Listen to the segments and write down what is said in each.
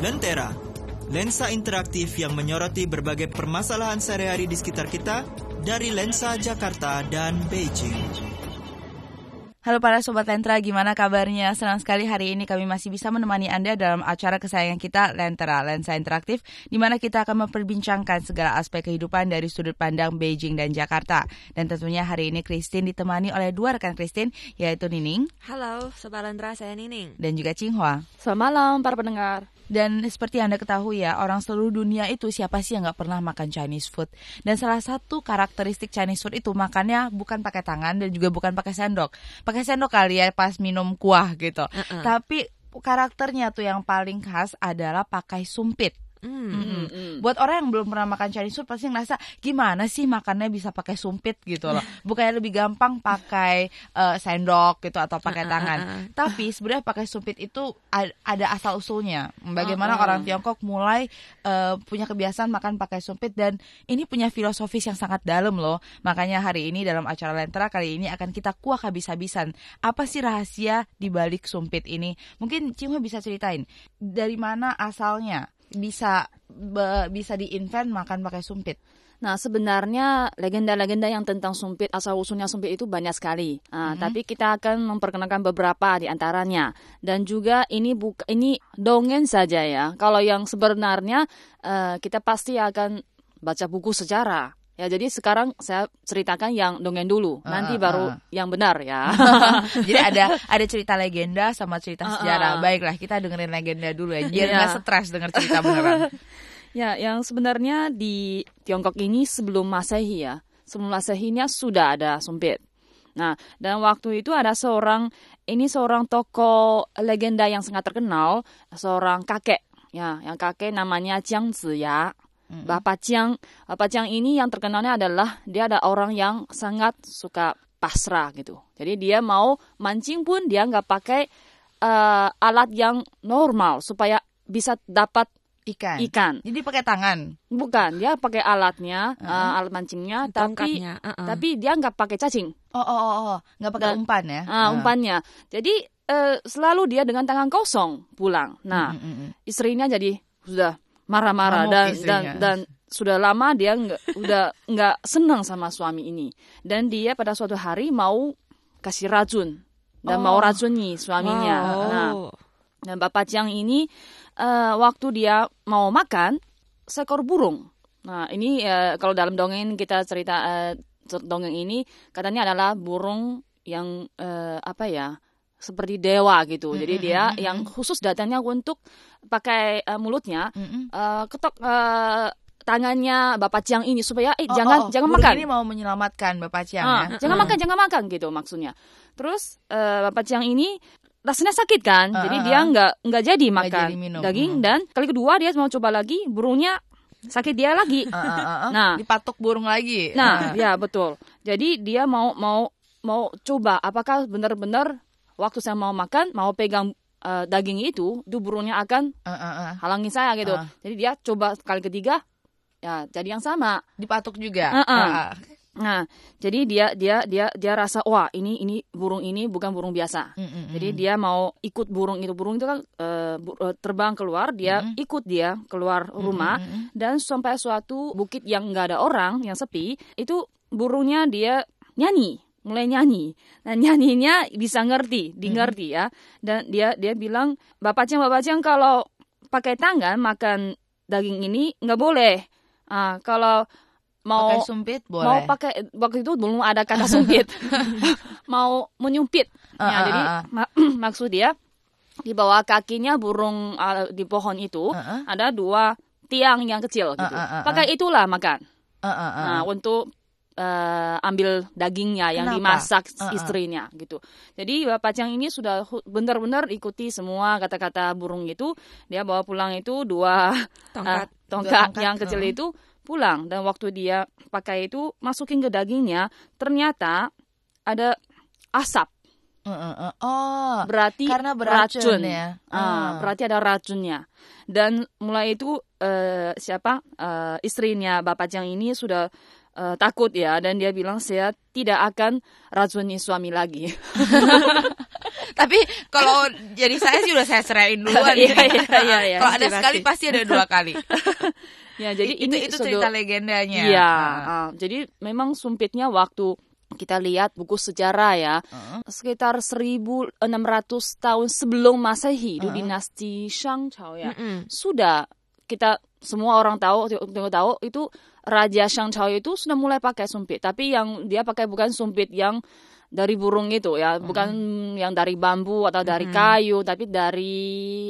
Lentera, lensa interaktif yang menyoroti berbagai permasalahan sehari-hari di sekitar kita dari lensa Jakarta dan Beijing. Halo para Sobat Lentera, gimana kabarnya? Senang sekali hari ini kami masih bisa menemani Anda dalam acara kesayangan kita, Lentera, Lensa Interaktif, di mana kita akan memperbincangkan segala aspek kehidupan dari sudut pandang Beijing dan Jakarta. Dan tentunya hari ini Christine ditemani oleh dua rekan Christine, yaitu Nining. Halo, Sobat Lentera, saya Nining. Dan juga Cinghua. Selamat malam para pendengar. Dan seperti Anda ketahui ya, orang seluruh dunia itu siapa sih yang nggak pernah makan Chinese food? Dan salah satu karakteristik Chinese food itu makannya bukan pakai tangan dan juga bukan pakai sendok. Pakai sendok kali ya pas minum kuah gitu. Uh -uh. Tapi karakternya tuh yang paling khas adalah pakai sumpit. Mm. Mm -hmm. Buat orang yang belum pernah makan Chinese food pasti ngerasa gimana sih makannya bisa pakai sumpit gitu loh. Bukannya lebih gampang pakai uh, sendok gitu atau pakai tangan. Tapi sebenarnya pakai sumpit itu ada asal usulnya. Bagaimana oh, orang Tiongkok mulai uh, punya kebiasaan makan pakai sumpit dan ini punya filosofis yang sangat dalam loh. Makanya hari ini dalam acara Lentera kali ini akan kita kuak habis-habisan. Apa sih rahasia di balik sumpit ini? Mungkin Cima bisa ceritain dari mana asalnya bisa be, bisa diinvent makan pakai sumpit? Nah, sebenarnya legenda-legenda yang tentang sumpit, asal usulnya sumpit itu banyak sekali. Nah, mm-hmm. Tapi kita akan memperkenalkan beberapa di antaranya. Dan juga ini buka, ini dongeng saja ya. Kalau yang sebenarnya uh, kita pasti akan baca buku sejarah. Ya, jadi sekarang saya ceritakan yang dongeng dulu, uh, nanti baru uh. yang benar ya. jadi ada ada cerita legenda sama cerita uh, sejarah. Uh. Baiklah, kita dengerin legenda dulu ya, biar iya. nggak yeah. stres denger cerita beneran. ya, yang sebenarnya di Tiongkok ini sebelum Masehi ya, sebelum Masehinya sudah ada sumpit. Nah, dan waktu itu ada seorang ini seorang tokoh legenda yang sangat terkenal, seorang kakek ya, yang kakek namanya Jiang Ziya. Bapak Jiang, Bapak Jiang ini yang terkenalnya adalah dia ada orang yang sangat suka pasrah gitu. Jadi dia mau mancing pun dia nggak pakai uh, alat yang normal supaya bisa dapat ikan. Ikan. Jadi pakai tangan. Bukan, dia pakai alatnya, uh uh, alat mancingnya, tapi uh -uh. tapi dia nggak pakai cacing. Oh oh oh, oh. nggak pakai umpan ya? Uh, uh. umpannya. Jadi uh, selalu dia dengan tangan kosong pulang. Nah, uh -uh. istrinya jadi sudah marah-marah dan dan dan sudah lama dia nggak udah nggak senang sama suami ini dan dia pada suatu hari mau kasih racun dan oh. mau racuni suaminya. Wow. Nah, dan Bapak Jiang ini uh, waktu dia mau makan seekor burung. Nah, ini uh, kalau dalam dongeng kita cerita uh, dongeng ini katanya adalah burung yang uh, apa ya? Seperti dewa gitu. Jadi dia yang khusus datangnya untuk pakai uh, mulutnya uh, ketok uh, tangannya Bapak Ciang ini supaya eh oh, jangan oh, oh. jangan makan. Ini mau menyelamatkan Bapak Ciang uh, ya. Jangan uh. makan, jangan makan gitu maksudnya. Terus uh, Bapak Ciang ini rasanya sakit kan, uh, jadi uh, dia nggak nggak jadi makan jadi daging uh. dan kali kedua dia mau coba lagi burungnya sakit dia lagi. Uh, uh, uh, uh. Nah, dipatok burung lagi. Nah, uh. ya betul. Jadi dia mau mau mau coba apakah benar-benar waktu saya mau makan mau pegang uh, daging itu, itu burungnya akan uh, uh, uh. halangi saya gitu. Uh. Jadi dia coba kali ketiga, ya jadi yang sama. Dipatuk juga. Uh, uh. Uh. Nah, jadi dia dia dia dia rasa wah ini ini burung ini bukan burung biasa. Mm -hmm. Jadi dia mau ikut burung itu burung itu kan uh, terbang keluar, dia mm -hmm. ikut dia keluar rumah mm -hmm. dan sampai suatu bukit yang nggak ada orang yang sepi itu burungnya dia nyanyi mulai nyanyi. Nah nyanyinya bisa ngerti, dimengerti ya. Dan dia dia bilang, Bapak Cang, Bapak Cang kalau pakai tangan makan daging ini nggak boleh. Ah, kalau mau pakai sumpit boleh. Mau pakai waktu itu belum ada kata sumpit. mau menyumpit. Uh, ya, uh, jadi uh, mak maksud dia di bawah kakinya burung uh, di pohon itu uh, uh. ada dua tiang yang kecil gitu. Uh, uh, uh, uh. Pakai itulah makan. Uh, uh, uh. Nah, untuk uh, ambil dagingnya yang Kenapa? dimasak uh -uh. istrinya gitu. Jadi Bapak Chang ini sudah benar-benar ikuti semua kata-kata burung itu. Dia bawa pulang itu dua tongkat, uh, tongkat, tongkat yang kecil itu pulang dan waktu dia pakai itu masukin ke dagingnya ternyata ada asap. Uh, uh, uh. Oh, berarti karena beracun ya. Uh. Uh, berarti ada racunnya. Dan mulai itu uh, siapa uh, istrinya Bapak Jang ini sudah uh, takut ya dan dia bilang saya tidak akan racuni suami lagi. Tapi kalau jadi saya sih udah saya serahin duluan. Iya, iya, iya, iya. Kalau ada sekali pasti ada dua kali. ya, jadi itu, ini itu cerita legendanya. Iya, uh, jadi memang sumpitnya waktu kita lihat buku sejarah ya, uh-huh. sekitar 1600 tahun sebelum Masehi, uh-huh. dinasti Shang Chao ya, uh-huh. sudah kita semua orang tahu tahu itu Raja Shang Chao itu sudah mulai pakai sumpit, tapi yang dia pakai bukan sumpit yang dari burung itu ya, uh-huh. bukan yang dari bambu atau dari uh-huh. kayu, tapi dari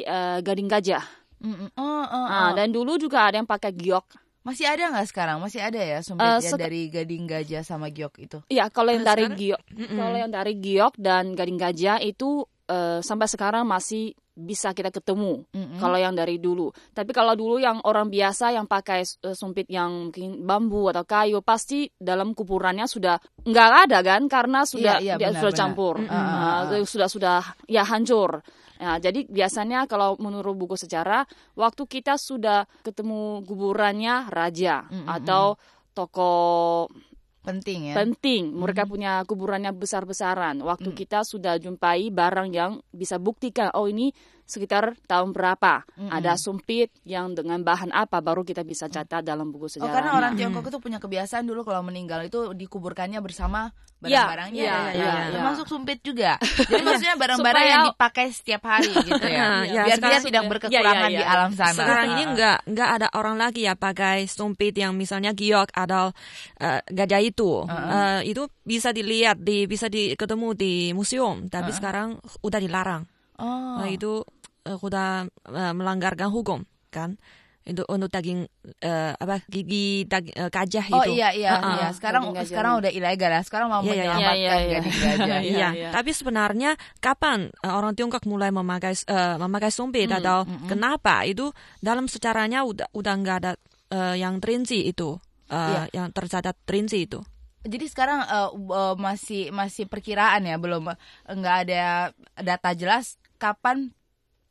uh, gading gajah. Uh-huh. Oh, oh, oh. Nah, dan dulu juga ada yang pakai giok. Masih ada nggak sekarang? Masih ada ya sumpit uh, yang dari gading gajah sama giok itu? Iya, kalau yang dari giok, mm -mm. kalau yang dari giok dan gading gajah itu uh, sampai sekarang masih bisa kita ketemu mm -hmm. kalau yang dari dulu. Tapi kalau dulu yang orang biasa yang pakai uh, sumpit yang mungkin bambu atau kayu pasti dalam kuburannya sudah nggak ada kan karena sudah iya, iya, dia benar, sudah benar. campur, mm -hmm. uh, sudah sudah ya hancur. Nah, jadi biasanya kalau menurut buku sejarah, waktu kita sudah ketemu kuburannya raja mm -hmm. atau tokoh penting ya penting mereka hmm. punya kuburannya besar besaran waktu hmm. kita sudah jumpai barang yang bisa buktikan oh ini sekitar tahun berapa mm-hmm. ada sumpit yang dengan bahan apa baru kita bisa catat dalam buku sejarah. Oh karena orang Tiongkok itu punya kebiasaan dulu kalau meninggal itu dikuburkannya bersama barang-barangnya ya, ya, ya, ya, termasuk sumpit juga. Jadi maksudnya barang-barang yang dipakai setiap hari gitu ya. ya Biar dia tidak berkekurangan ya, ya, ya. di alam sana. Sekarang ini enggak enggak ada orang lagi ya pakai sumpit yang misalnya giok atau uh, gajah itu. Uh -huh. uh, itu bisa dilihat di bisa di ketemu di museum, tapi uh -huh. sekarang udah dilarang. Oh. Nah, itu sudah uh, melanggarkan hukum kan itu untuk daging uh, apa gigi daging uh, gajah oh, itu. Oh iya iya uh -uh. iya. Sekarang sekarang udah ilegal ya. Sekarang mau yeah, menyelamatkan yeah, yeah, yeah. gajah. Iya. yeah. Tapi sebenarnya kapan uh, orang Tiongkok mulai memakai uh, memakai sumpit mm, atau mm, mm. kenapa itu dalam sejarahnya udah udah nggak ada uh, yang terinci itu uh, yeah. yang tercatat terinci itu. Jadi sekarang uh, uh, masih masih perkiraan ya belum nggak ada data jelas kapan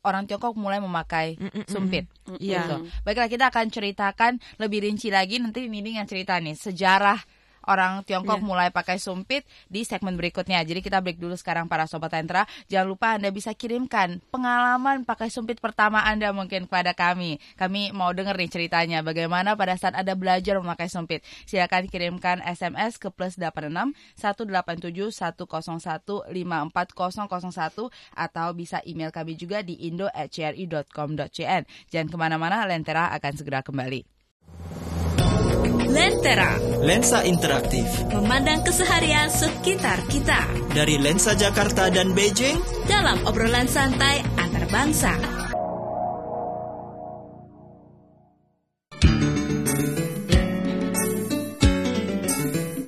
orang Tiongkok mulai memakai mm -mm, sumpit. Iya. Gitu. Baiklah kita akan ceritakan lebih rinci lagi nanti ini yang cerita nih sejarah orang Tiongkok yeah. mulai pakai sumpit di segmen berikutnya. Jadi kita break dulu sekarang para sobat tentra. Jangan lupa Anda bisa kirimkan pengalaman pakai sumpit pertama Anda mungkin kepada kami. Kami mau denger nih ceritanya bagaimana pada saat Anda belajar memakai sumpit. Silakan kirimkan SMS ke plus 86 187 101 54001 atau bisa email kami juga di indo@cri.com.cn. Jangan ke mana-mana, Lentera akan segera kembali. Lentera. Lensa interaktif. Memandang keseharian sekitar kita. Dari lensa Jakarta dan Beijing. Dalam obrolan santai antar bangsa.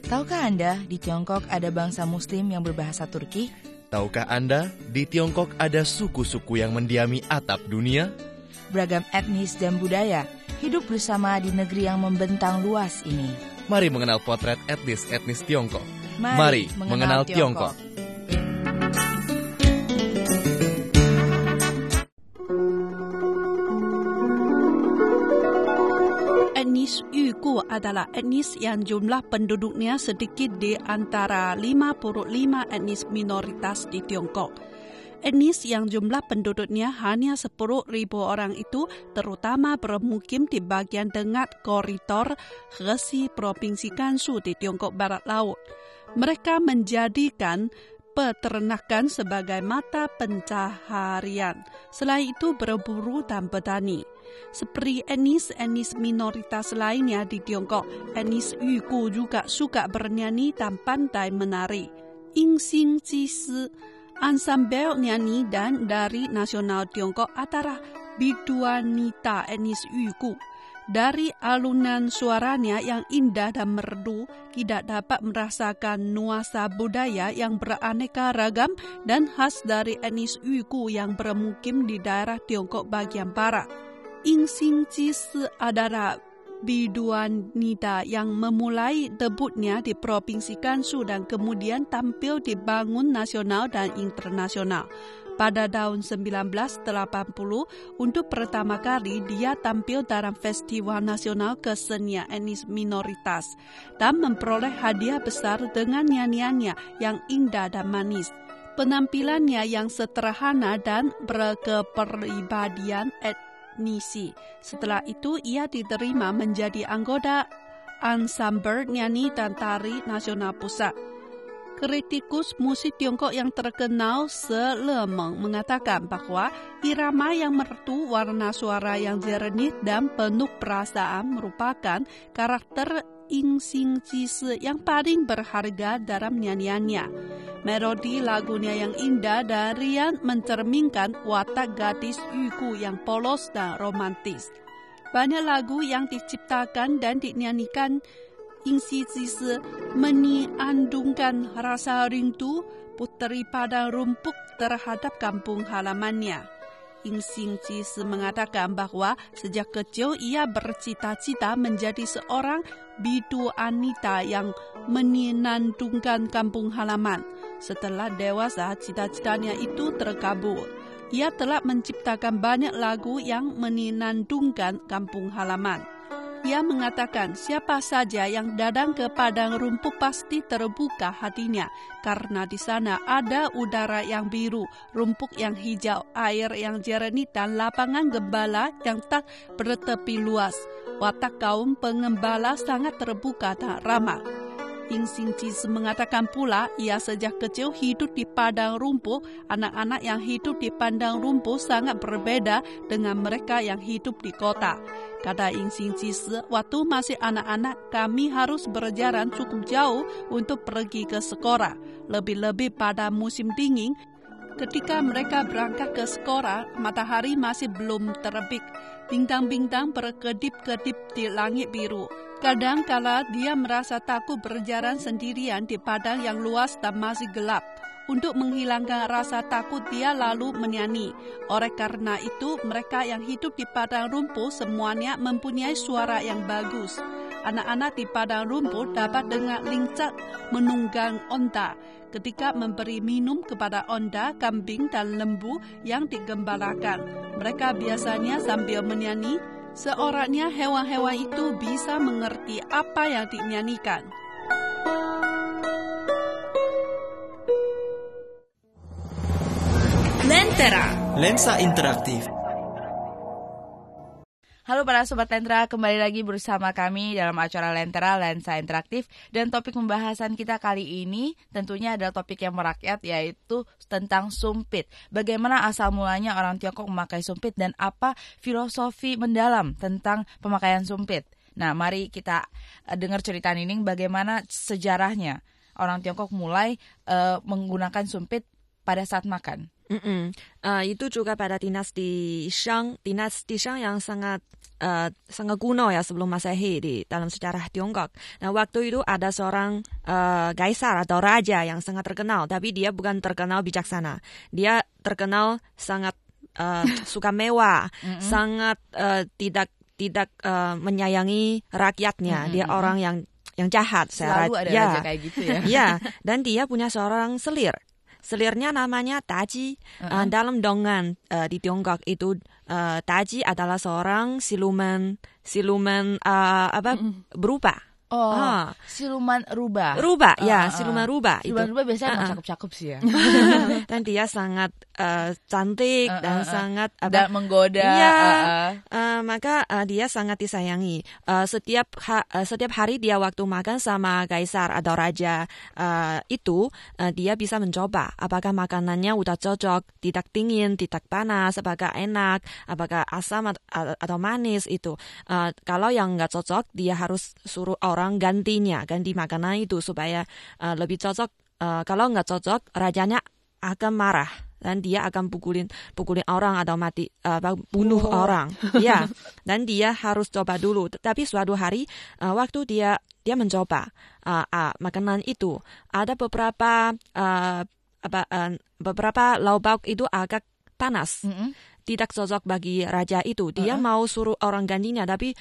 Tahukah Anda di Tiongkok ada bangsa muslim yang berbahasa Turki? Tahukah Anda di Tiongkok ada suku-suku yang mendiami atap dunia? Beragam etnis dan budaya hidup bersama di negeri yang membentang luas ini. Mari mengenal potret etnis-etnis Tiongkok. Mari, Mari mengenal, mengenal Tiongkok. Tiongkok. Etnis Yugu adalah etnis yang jumlah penduduknya sedikit di antara 55 etnis minoritas di Tiongkok etnis yang jumlah penduduknya hanya 10 ribu orang itu terutama bermukim di bagian tengah koridor Hesi Provinsi Gansu di Tiongkok Barat Laut. Mereka menjadikan peternakan sebagai mata pencaharian. Selain itu berburu dan bertani. Seperti etnis-etnis minoritas lainnya di Tiongkok, etnis Yugu juga suka bernyanyi dan pandai menari. Yingxing Jisi Ansambel nyanyi dan dari nasional Tiongkok antara Biduanita etnis Uyghur. Dari alunan suaranya yang indah dan merdu, tidak dapat merasakan nuansa budaya yang beraneka ragam dan khas dari etnis Uyghur yang bermukim di daerah Tiongkok bagian barat. Insing Jisi adalah biduan Nida yang memulai debutnya di Provinsi Gansu dan kemudian tampil di Bangun Nasional dan Internasional. Pada tahun 1980, untuk pertama kali dia tampil dalam Festival Nasional Kesenian Etnis Minoritas dan memperoleh hadiah besar dengan nyanyiannya yang indah dan manis. penampilannya yang sederhana dan berkepribadian etnisi. Setelah itu ia diterima menjadi anggota ensemble nyanyi dan tari nasional pusat. Kritikus musik Tiongkok yang terkenal Se mengatakan bahwa irama yang mertu warna suara yang jernih dan penuh perasaan merupakan karakter Ing Sing Jise yang paling berharga dalam nyanyiannya. Melodi lagunya yang indah dan riang mencerminkan watak gadis Yuku yang polos dan romantis. Banyak lagu yang diciptakan dan dinyanyikan insisisi meniandungkan rasa rindu puteri padang rumput terhadap kampung halamannya. Insing Cis mengatakan bahwa sejak kecil ia bercita-cita menjadi seorang bidu anita yang menyenandungkan kampung halaman. Setelah dewasa, cita-citanya itu terkabul. Ia telah menciptakan banyak lagu yang menyenandungkan kampung halaman. Ia mengatakan siapa saja yang datang ke padang rumput pasti terbuka hatinya karena di sana ada udara yang biru, rumput yang hijau, air yang jernih dan lapangan gembala yang tak bertepi luas. Watak kaum pengembala sangat terbuka dan ramah. Xingji mengatakan pula ia sejak kecil hidup di padang rumput. Anak-anak yang hidup di padang rumput sangat berbeda dengan mereka yang hidup di kota. Kata Ying waktu masih anak-anak kami harus berjalan cukup jauh untuk pergi ke sekolah. Lebih-lebih pada musim dingin, ketika mereka berangkat ke sekolah, matahari masih belum terbit. Bintang-bintang berkedip-kedip di langit biru. Kadang kala dia merasa takut berjalan sendirian di padang yang luas dan masih gelap. Untuk menghilangkan rasa takut dia lalu menyanyi. Oleh karena itu mereka yang hidup di padang rumput semuanya mempunyai suara yang bagus. Anak-anak di padang rumput dapat dengan lincah menunggang onta ketika memberi minum kepada onda, kambing, dan lembu yang digembalakan. Mereka biasanya sambil menyanyi seorangnya hewan-hewan itu bisa mengerti apa yang dinyanyikan. Lentera Lensa interaktif Halo para Sobat Lentera, kembali lagi bersama kami dalam acara Lentera Lensa Interaktif dan topik pembahasan kita kali ini tentunya adalah topik yang merakyat yaitu tentang sumpit. Bagaimana asal mulanya orang Tiongkok memakai sumpit dan apa filosofi mendalam tentang pemakaian sumpit. Nah, mari kita uh, dengar cerita Nining bagaimana sejarahnya orang Tiongkok mulai uh, menggunakan sumpit pada saat makan. Mm -mm. Uh, itu juga pada dinasti Shang, dinasti Shang yang sangat uh, sangat kuno ya sebelum Masehi di dalam sejarah Tiongkok. Nah waktu itu ada seorang uh, kaisar atau raja yang sangat terkenal, tapi dia bukan terkenal bijaksana. Dia terkenal sangat uh, suka mewah, mm -hmm. sangat uh, tidak tidak uh, menyayangi rakyatnya. Mm -hmm. Dia orang yang yang jahat. Selalu ada ya. raja kayak gitu ya. ya, dan dia punya seorang selir Selirnya namanya Taji. Uh dalam dongeng uh, di Tiongkok itu uh, Taji adalah seorang siluman siluman uh, apa uh -uh. berupa Oh, ah. siluman rubah. Rubah, uh, ya, uh, siluman rubah. Siluman itu. rubah biasanya uh, cakep-cakep sih ya. dan dia sangat uh, cantik uh, uh, dan uh, sangat apa? Dan menggoda. Ya, uh, uh. Uh, maka uh, dia sangat disayangi. Uh, setiap ha, uh, setiap hari dia waktu makan sama kaisar atau raja uh, itu, uh, dia bisa mencoba apakah makanannya udah cocok, tidak dingin, tidak panas, apakah enak, apakah asam atau manis itu. Uh, kalau yang nggak cocok, dia harus suruh orang orang gantinya, ganti makanan itu supaya uh, lebih cocok. Uh, kalau nggak cocok, rajanya akan marah dan dia akan pukulin pukulin orang atau mati uh, bunuh oh. orang ya dan dia harus coba dulu tapi suatu hari uh, waktu dia dia mencoba uh, uh, makanan itu ada beberapa uh, apa uh, beberapa lauk itu agak panas mm -hmm. tidak cocok bagi raja itu dia uh -huh. mau suruh orang gantinya tapi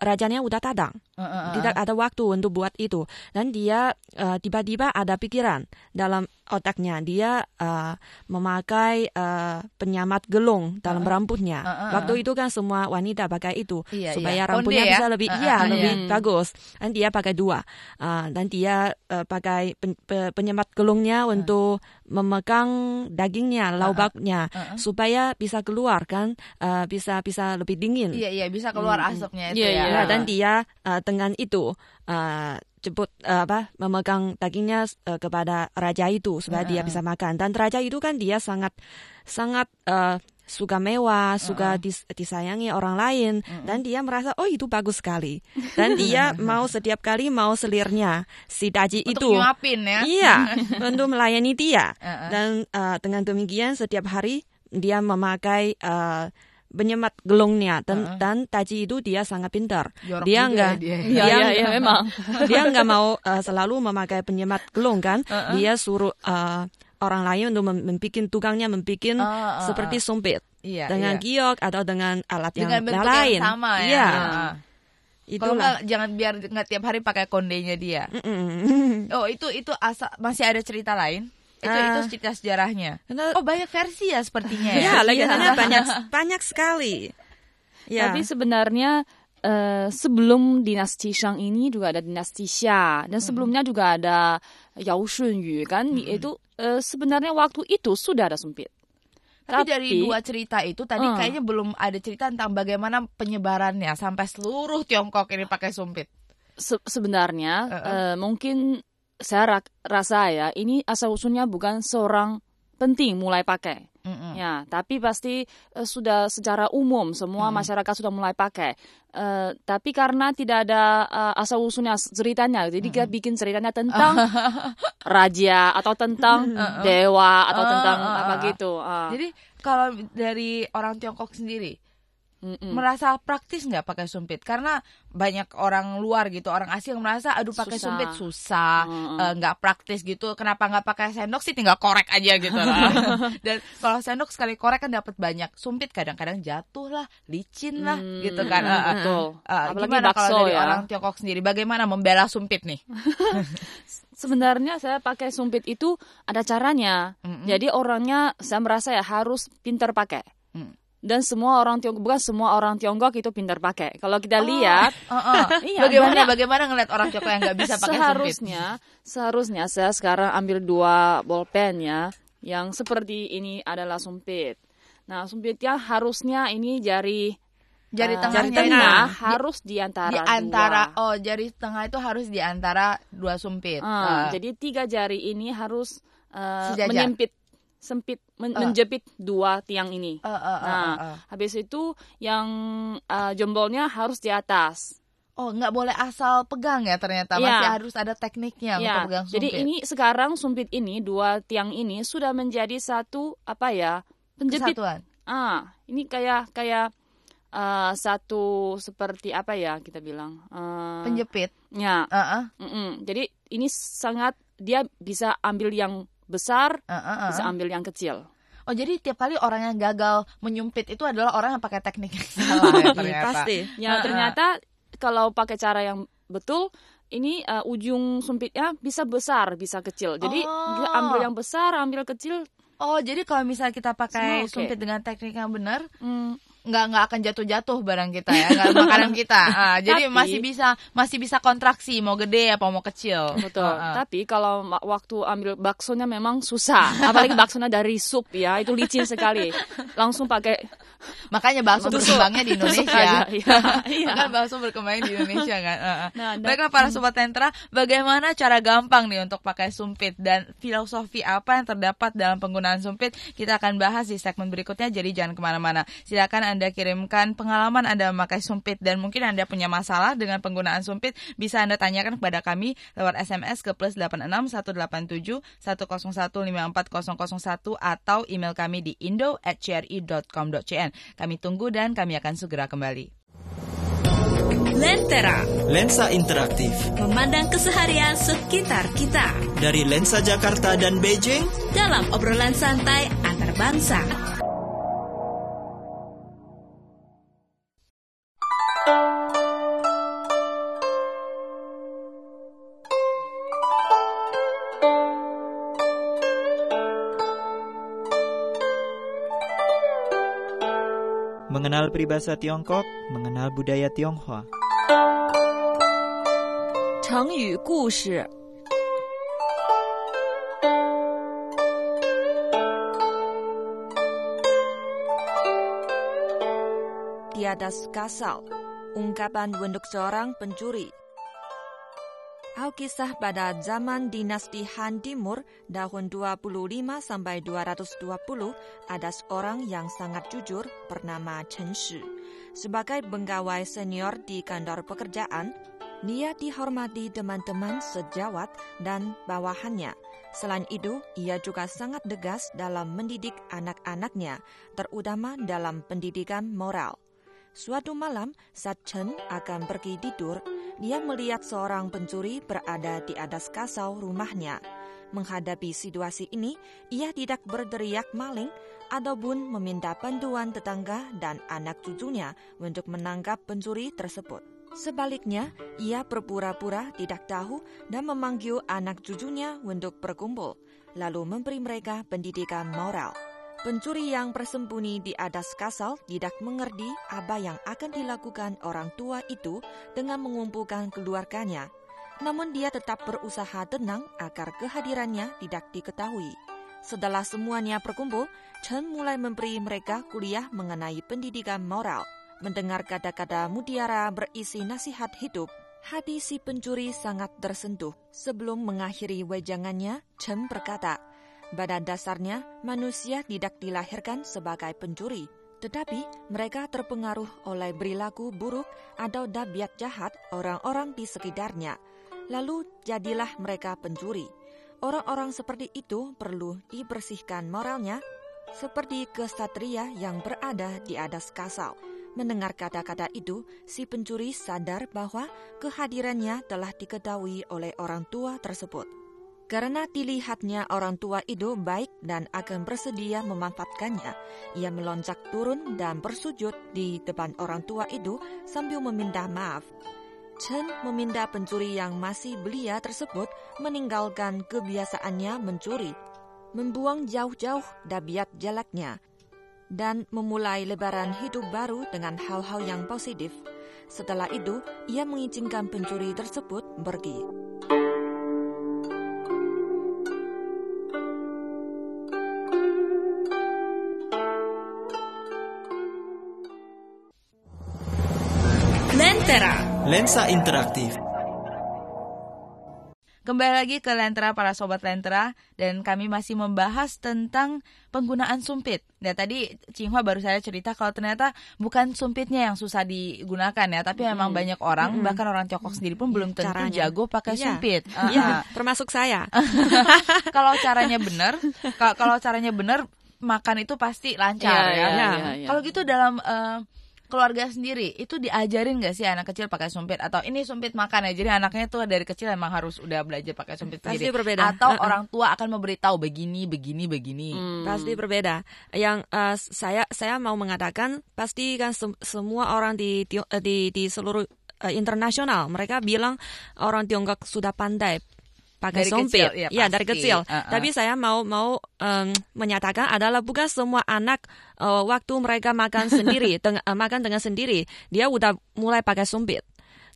rajanya udah tadang. Uh, uh, uh. Tidak ada waktu untuk buat itu. Dan dia uh, tiba-tiba ada pikiran dalam otaknya. Dia uh, memakai uh, penyamat gelung dalam uh, rambutnya. Uh, uh, uh. Waktu itu kan semua wanita pakai itu iya, supaya iya. rambutnya Konde, bisa ya? lebih uh, uh, iya uh, lebih iya. bagus. Dan dia pakai dua. Uh, dan dia uh, pakai pen, pe, penyamat gelungnya uh. untuk memegang dagingnya, lauknya uh, uh, uh. supaya bisa keluar kan, uh, bisa bisa lebih dingin. Iya iya bisa keluar hmm. asapnya itu yeah, ya. Yeah. Dan dia uh, dengan itu uh, jemput uh, apa memegang dagingnya uh, kepada raja itu supaya uh, dia bisa makan. Dan raja itu kan dia sangat sangat uh, suka mewah, suka uh -uh. dis disayangi orang lain, uh -uh. dan dia merasa oh itu bagus sekali, dan dia mau setiap kali mau selirnya si daji itu, nyuapin ya, iya, untuk melayani dia, uh -uh. dan uh, dengan demikian setiap hari dia memakai uh, penyemat gelongnya dan uh -uh. dan taji itu dia sangat pintar. Jorok dia enggak dia, dia, ya, ya, memang dia enggak mau uh, selalu memakai penyemat gelong kan. Uh -uh. Dia suruh uh, orang lain untuk membuat tukangnya membuat uh, uh, seperti sumpit iya, dengan iya. giok atau dengan alat dengan yang lain. Yang sama ya. Iya. Uh. Kalau nggak jangan biar nggak tiap hari pakai kondenya dia. Mm -mm. Oh itu itu asa, masih ada cerita lain? Itu uh, itu cerita sejarahnya. Oh banyak versi ya sepertinya ya. Ya legendanya banyak banyak sekali. Ya. Tapi sebenarnya Uh, sebelum dinasti Shang ini juga ada dinasti Xia dan sebelumnya juga ada Yao Shunyu kan hmm. itu uh, sebenarnya waktu itu sudah ada sumpit. Tapi, Tapi dari dua cerita itu tadi uh, kayaknya belum ada cerita tentang bagaimana penyebarannya sampai seluruh Tiongkok ini pakai sumpit. Se sebenarnya uh -uh. Uh, mungkin saya ra rasa ya ini asal usulnya bukan seorang penting mulai pakai. Mm -hmm. Ya, tapi pasti uh, sudah secara umum semua mm. masyarakat sudah mulai pakai. Uh, tapi karena tidak ada uh, asal usulnya ceritanya, jadi mm. kita bikin ceritanya tentang raja atau tentang dewa atau tentang apa gitu. Uh. Jadi kalau dari orang Tiongkok sendiri, Mm-mm. merasa praktis nggak pakai sumpit? Karena banyak orang luar gitu orang asing merasa aduh pakai susah. sumpit susah eh, nggak mm uh, praktis gitu. Kenapa nggak pakai sendok sih? Tinggal korek aja gitu lah dan kalau sendok sekali korek kan dapat banyak. Sumpit kadang-kadang jatuh lah licin lah mm, gitu kan. Uh, betul. Uh, Apalagi gimana kalau dari ya. orang Tiongkok sendiri? Bagaimana membela sumpit nih? Sebenarnya saya pakai sumpit itu ada caranya. Mm -hmm. jadi orangnya saya merasa ya harus pintar pakai dan semua orang Tiongkok bukan semua orang Tiongkok itu pintar pakai. Kalau kita oh, lihat, uh, uh. iya, bagaimana banyak, bagaimana ngeliat orang Tiongkok yang nggak bisa pakai seharusnya, sumpit? Seharusnya saya sekarang ambil dua bolpen ya, yang seperti ini adalah sumpit. Nah sumpitnya harusnya ini jari jari tengah, jari tengah ini. harus di antara di antara dua. oh jari tengah itu harus di antara dua sumpit. Uh, uh. Jadi tiga jari ini harus uh, menyempit sempit men uh. menjepit dua tiang ini. Uh, uh, uh, nah, uh, uh. habis itu yang uh, jempolnya harus di atas. Oh, nggak boleh asal pegang ya ternyata ya. masih harus ada tekniknya ya. untuk pegang sumpit. Jadi ini sekarang sumpit ini dua tiang ini sudah menjadi satu apa ya penjepit. Kesatuan. Ah, ini kayak kayak uh, satu seperti apa ya kita bilang uh, penjepit. Ya. Uh -uh. Mm -mm. Jadi ini sangat dia bisa ambil yang besar, uh, uh, uh. bisa ambil yang kecil. Oh jadi tiap kali orang yang gagal menyumpit itu adalah orang yang pakai teknik yang salah ya ternyata. Pasti. Ya ternyata kalau pakai cara yang betul ini uh, ujung sumpitnya bisa besar, bisa kecil. Jadi oh. ambil yang besar, ambil kecil. Oh, jadi kalau misalnya kita pakai okay. sumpit dengan teknik yang benar, hmm nggak nggak akan jatuh-jatuh barang kita ya nggak makanan kita. Uh, jadi tapi, masih bisa masih bisa kontraksi mau gede apa mau kecil. Betul. Uh, uh. tapi kalau waktu ambil baksonya memang susah. Apalagi baksonya dari sup ya itu licin sekali. Langsung pakai makanya bakso berkembangnya di Indonesia. aja, iya, iya. kan bakso berkembang di Indonesia kan. Uh, uh. Nah, baiklah para sobat tentra bagaimana cara gampang nih untuk pakai sumpit? Dan filosofi apa yang terdapat dalam penggunaan sumpit? Kita akan bahas di segmen berikutnya jadi jangan ke mana-mana. Silakan anda kirimkan pengalaman Anda memakai sumpit dan mungkin Anda punya masalah dengan penggunaan sumpit, bisa Anda tanyakan kepada kami lewat SMS ke plus 86 187 101 54001 atau email kami di indo@cri.com.cn. Kami tunggu dan kami akan segera kembali. Lentera. Lensa interaktif. Memandang keseharian sekitar kita. Dari Lensa Jakarta dan Beijing. Dalam obrolan santai antar bangsa Mengenal peribahasa Tiongkok, mengenal budaya Tionghoa. Tiada das ungkapan bentuk seorang pencuri. Alkisah pada zaman dinasti Han Timur tahun 25 sampai 220 ada seorang yang sangat jujur bernama Chen Shi. Sebagai pegawai senior di kantor pekerjaan, dia dihormati teman-teman sejawat dan bawahannya. Selain itu, ia juga sangat tegas dalam mendidik anak-anaknya, terutama dalam pendidikan moral. Suatu malam, saat Chen akan pergi tidur, dia melihat seorang pencuri berada di atas kasau rumahnya. Menghadapi situasi ini, ia tidak berteriak maling ataupun meminta bantuan tetangga dan anak cucunya untuk menangkap pencuri tersebut. Sebaliknya, ia berpura-pura tidak tahu dan memanggil anak cucunya untuk berkumpul, lalu memberi mereka pendidikan moral. Pencuri yang bersembunyi di atas kasal tidak mengerti apa yang akan dilakukan orang tua itu dengan mengumpulkan keluarganya. Namun dia tetap berusaha tenang agar kehadirannya tidak diketahui. Setelah semuanya berkumpul, Chen mulai memberi mereka kuliah mengenai pendidikan moral. Mendengar kata-kata mutiara berisi nasihat hidup, hati si pencuri sangat tersentuh. Sebelum mengakhiri wejangannya, Chen berkata, pada dasarnya, manusia tidak dilahirkan sebagai pencuri, tetapi mereka terpengaruh oleh perilaku buruk atau dabiat jahat orang-orang di sekitarnya. Lalu jadilah mereka pencuri. Orang-orang seperti itu perlu dibersihkan moralnya, seperti kesatria yang berada di atas kasau. Mendengar kata-kata itu, si pencuri sadar bahwa kehadirannya telah diketahui oleh orang tua tersebut. Karena dilihatnya orang tua itu baik dan akan bersedia memanfaatkannya, ia meloncat turun dan bersujud di depan orang tua itu sambil meminta maaf. Chen meminta pencuri yang masih belia tersebut meninggalkan kebiasaannya mencuri, membuang jauh-jauh dabiat jeleknya, dan memulai lebaran hidup baru dengan hal-hal yang positif. Setelah itu, ia mengizinkan pencuri tersebut pergi. Lentera. Lensa interaktif. Kembali lagi ke Lentera para sobat Lentera dan kami masih membahas tentang penggunaan sumpit. Ya tadi Cinghua baru saya cerita kalau ternyata bukan sumpitnya yang susah digunakan ya, tapi memang hmm. banyak orang hmm. bahkan orang Tiongkok sendiri pun belum tentu caranya. jago pakai ya. sumpit. Iya, uh, termasuk saya. kalau caranya benar, kalau caranya benar makan itu pasti lancar ya. ya. ya, ya, ya. Kalau gitu dalam uh, keluarga sendiri itu diajarin gak sih anak kecil pakai sumpit? Atau ini sumpit makan ya jadi anaknya tuh dari kecil emang harus udah belajar pakai sumpit pasti sendiri. berbeda. Atau uh -uh. orang tua akan memberitahu begini begini begini. Hmm. pasti berbeda. Yang uh, saya saya mau mengatakan pasti kan se semua orang di di di seluruh uh, internasional mereka bilang orang Tiongkok sudah pandai pakai. Kecil, ya, ya dari kecil. Uh -uh. Tapi saya mau mau um, menyatakan adalah bukan semua anak uh, waktu mereka makan sendiri, dengan, uh, makan dengan sendiri, dia udah mulai pakai sompit.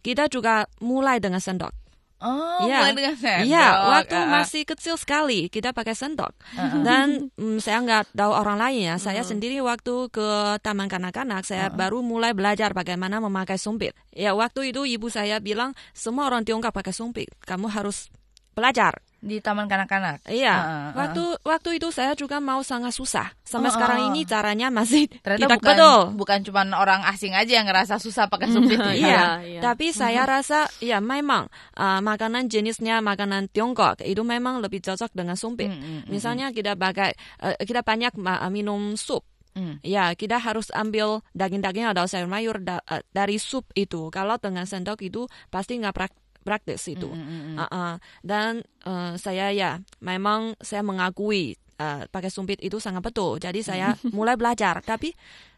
Kita juga mulai dengan sendok. Oh, ya. mulai dengan sendok. Iya, waktu uh, masih kecil sekali kita pakai sendok. Uh, uh. Dan um, saya nggak tahu orang lain ya. Uh. Saya sendiri waktu ke taman kanak-kanak, saya uh. baru mulai belajar bagaimana memakai sumpit. Ya, waktu itu ibu saya bilang semua orang Tiongkok pakai sumpit. Kamu harus belajar di taman kanak-kanak. Iya. Uh, uh. Waktu waktu itu saya juga mau sangat susah. Sampai uh, sekarang ini caranya masih Ternyata tidak bukan, betul. Bukan cuma orang asing aja yang ngerasa susah pakai sumpit. iya. iya. iya. Tapi saya rasa ya memang uh, makanan jenisnya makanan Tiongkok itu memang lebih cocok dengan sumpit. Mm, mm, Misalnya kita pakai uh, kita banyak minum sup. Mm. Ya, kita harus ambil daging-daging atau sayur mayur da, uh, dari sup itu. Kalau dengan sendok itu pasti nggak praktis praktis itu. Mm -hmm. uh -uh. Dan uh, saya ya memang saya mengakui uh, pakai sumpit itu sangat betul. Jadi saya mulai belajar. Tapi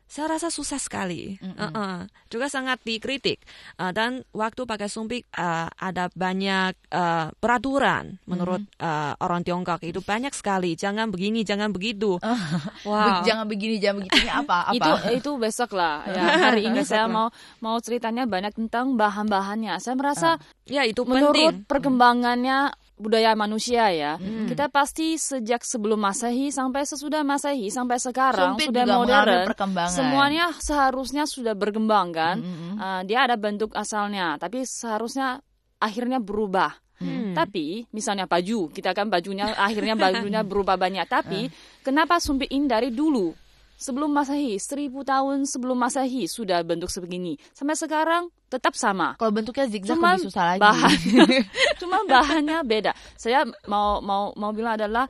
saya rasa susah sekali. Mm -hmm. uh -uh. Juga sangat dikritik. Uh, dan waktu pakai sumpit uh, ada banyak uh, peraturan menurut mm -hmm. uh, orang Tiongkok itu banyak sekali. Jangan begini, jangan begitu. wow. jangan begini, jangan begitu. Ini apa? apa? itu itu besok lah. Ya, hari ini saya mau mau ceritanya banyak tentang bahan-bahannya. Saya merasa uh, ya itu menurut penting. perkembangannya budaya manusia ya. Hmm. Kita pasti sejak sebelum Masehi sampai sesudah Masehi sampai sekarang Sumpit sudah modern. perkembangan. Semuanya seharusnya sudah berkembang kan. Hmm. Uh, dia ada bentuk asalnya, tapi seharusnya akhirnya berubah. Hmm. Tapi misalnya baju, kita kan bajunya akhirnya bajunya berubah banyak. Tapi kenapa sumpit ini dari dulu? Sebelum Masehi, seribu tahun sebelum Masehi sudah bentuk sebegini. Sampai sekarang tetap sama. Kalau bentuknya zigzag lebih susah lagi. Bahan, cuma bahannya beda. Saya mau mau mau bilang adalah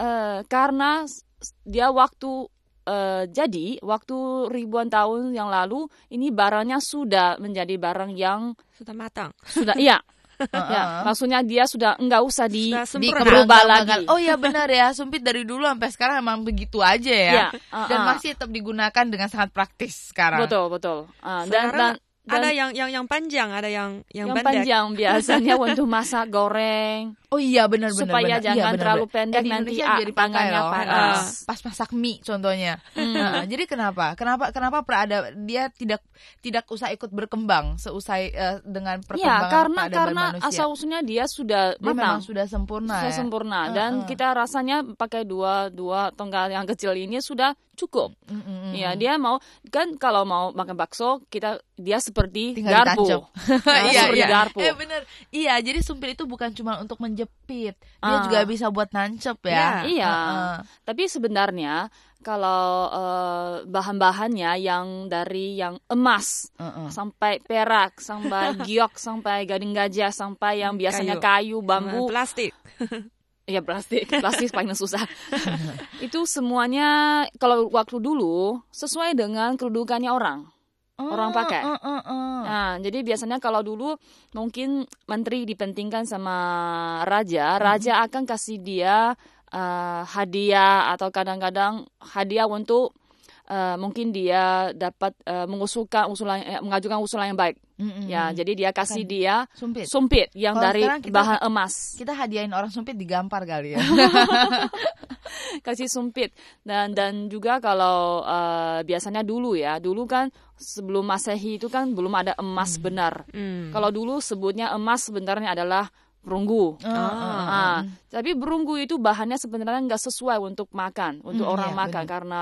uh, karena dia waktu uh, jadi waktu ribuan tahun yang lalu ini barangnya sudah menjadi barang yang sudah matang. Sudah iya ya, maksudnya dia sudah enggak usah di dikerubah lagi. Oh iya benar ya, sumpit dari dulu sampai sekarang emang begitu aja ya. ya uh, dan masih tetap digunakan dengan sangat praktis sekarang. Betul, betul. Uh, dan, dan dan, ada yang yang yang panjang, ada yang yang, yang pendek. panjang biasanya untuk masak goreng. Oh iya benar benar supaya benar. jangan iya, benar, terlalu benar. pendek eh, nanti jadi tangannya loh. panas. Uh, pas masak mie contohnya. Hmm. Nah, jadi kenapa? Kenapa kenapa perada dia tidak tidak usah ikut berkembang seusai uh, dengan ya, perkembangan ya, karena karena manusia. asal usulnya dia sudah dia memang sudah sempurna. Sudah ya? sempurna dan uh, uh. kita rasanya pakai dua dua tongkat yang kecil ini sudah cukup. Mm -hmm. Ya dia mau kan kalau mau makan bakso kita dia seperti Tinggal garpu. iya, iya. garpu. Eh bener. Iya, jadi sumpit itu bukan cuma untuk menjepit, dia uh. juga bisa buat nancep ya. ya iya. Uh -uh. Tapi sebenarnya kalau uh, bahan-bahannya yang dari yang emas uh -uh. sampai perak, sampai giok, sampai gading gajah, sampai yang biasanya kayu, kayu bambu, plastik. Ya plastik, plastik paling susah. itu semuanya kalau waktu dulu sesuai dengan kedudukannya orang. Oh, orang pakai. Uh, uh, uh. Nah, jadi biasanya kalau dulu mungkin menteri dipentingkan sama raja, hmm. raja akan kasih dia uh, hadiah atau kadang-kadang hadiah untuk uh, mungkin dia dapat uh, mengusulkan usulan eh, mengajukan usulan yang baik. Mm-hmm. Ya, jadi dia kasih kan. dia sumpit, sumpit yang Kalo dari kita, bahan emas. Kita hadiahin orang sumpit digampar kali ya. kasih sumpit dan dan juga kalau uh, biasanya dulu ya, dulu kan sebelum Masehi itu kan belum ada emas mm. benar. Mm. Kalau dulu sebutnya emas sebenarnya adalah berunggu. Uh, uh, uh. tapi berunggu itu bahannya sebenarnya nggak sesuai untuk makan, untuk mm, orang iya, makan bener. karena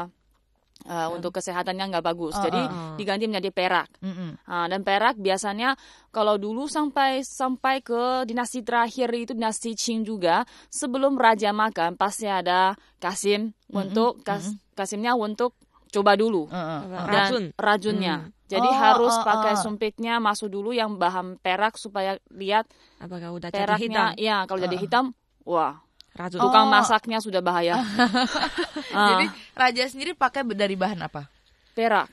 uh, untuk kesehatannya nggak bagus. Uh, Jadi uh, diganti menjadi perak. Uh, uh. Uh, dan perak biasanya kalau dulu sampai sampai ke dinasti terakhir itu dinasti Qing juga sebelum raja makan pasti ada kasim uh, untuk kas, kasimnya untuk coba dulu uh, uh. dan racun racunnya. Hmm. Jadi oh, harus oh, pakai sumpitnya masuk dulu yang bahan perak supaya lihat apakah udah peraknya. Jadi hitam. Ya kalau uh. jadi hitam, wah Racun. Tukang oh. masaknya sudah bahaya. uh. Jadi raja sendiri pakai dari bahan apa? Perak.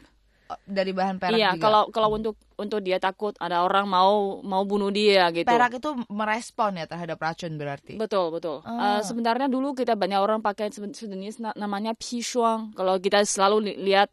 Oh, dari bahan perak Iya, juga? kalau kalau untuk untuk dia takut ada orang mau mau bunuh dia gitu. Perak itu merespon ya terhadap racun berarti. Betul, betul. Oh. Uh, sebenarnya dulu kita banyak orang pakai sejenis namanya pishuang. Kalau kita selalu li lihat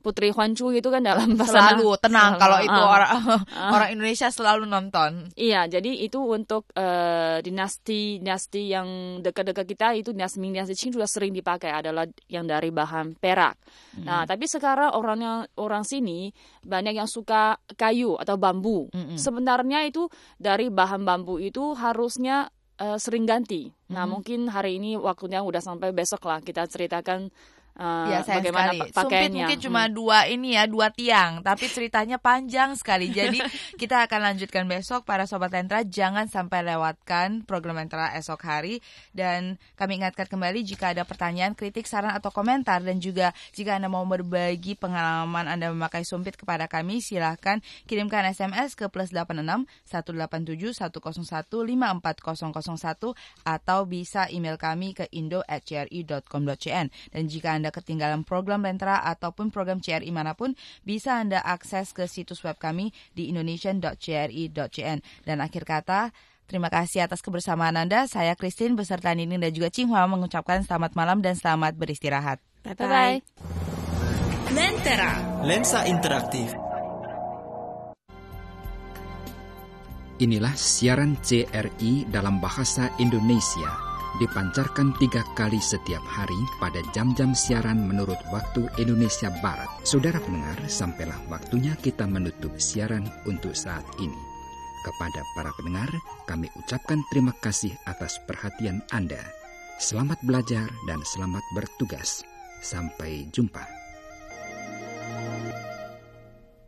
Putri Huanchu itu kan dalam bahasa selalu tenang kalau itu uh, orang uh, orang Indonesia selalu nonton. Iya, jadi itu untuk uh, dinasti dinasti yang dekat-dekat kita itu dinasti dinasti Qing sudah sering dipakai adalah yang dari bahan perak. Hmm. Nah, tapi sekarang orangnya orang sini banyak yang suka kayu atau bambu. Hmm. Sebenarnya itu dari bahan bambu itu harusnya uh, sering ganti. Nah, hmm. mungkin hari ini waktunya udah sampai besok lah kita ceritakan Uh, ya, saya bagaimana sekali. Sumpit mungkin cuma hmm. dua ini ya, dua tiang, tapi ceritanya panjang sekali. Jadi kita akan lanjutkan besok para sobat Lentra jangan sampai lewatkan program Lentra esok hari dan kami ingatkan kembali jika ada pertanyaan, kritik, saran atau komentar dan juga jika Anda mau berbagi pengalaman Anda memakai sumpit kepada kami silahkan kirimkan SMS ke plus 86 187 101 54001 atau bisa email kami ke indo@cri.com.cn dan jika Anda ketinggalan program Lentera ataupun program CRI mana pun, bisa Anda akses ke situs web kami di indonesian.cri.cn. Dan akhir kata, Terima kasih atas kebersamaan Anda. Saya Christine beserta Nining dan juga Cinghua mengucapkan selamat malam dan selamat beristirahat. Bye-bye. Lentera. Lensa interaktif. Inilah siaran CRI dalam bahasa Indonesia dipancarkan tiga kali setiap hari pada jam-jam siaran menurut waktu Indonesia Barat. Saudara pendengar, sampailah waktunya kita menutup siaran untuk saat ini. Kepada para pendengar, kami ucapkan terima kasih atas perhatian Anda. Selamat belajar dan selamat bertugas. Sampai jumpa.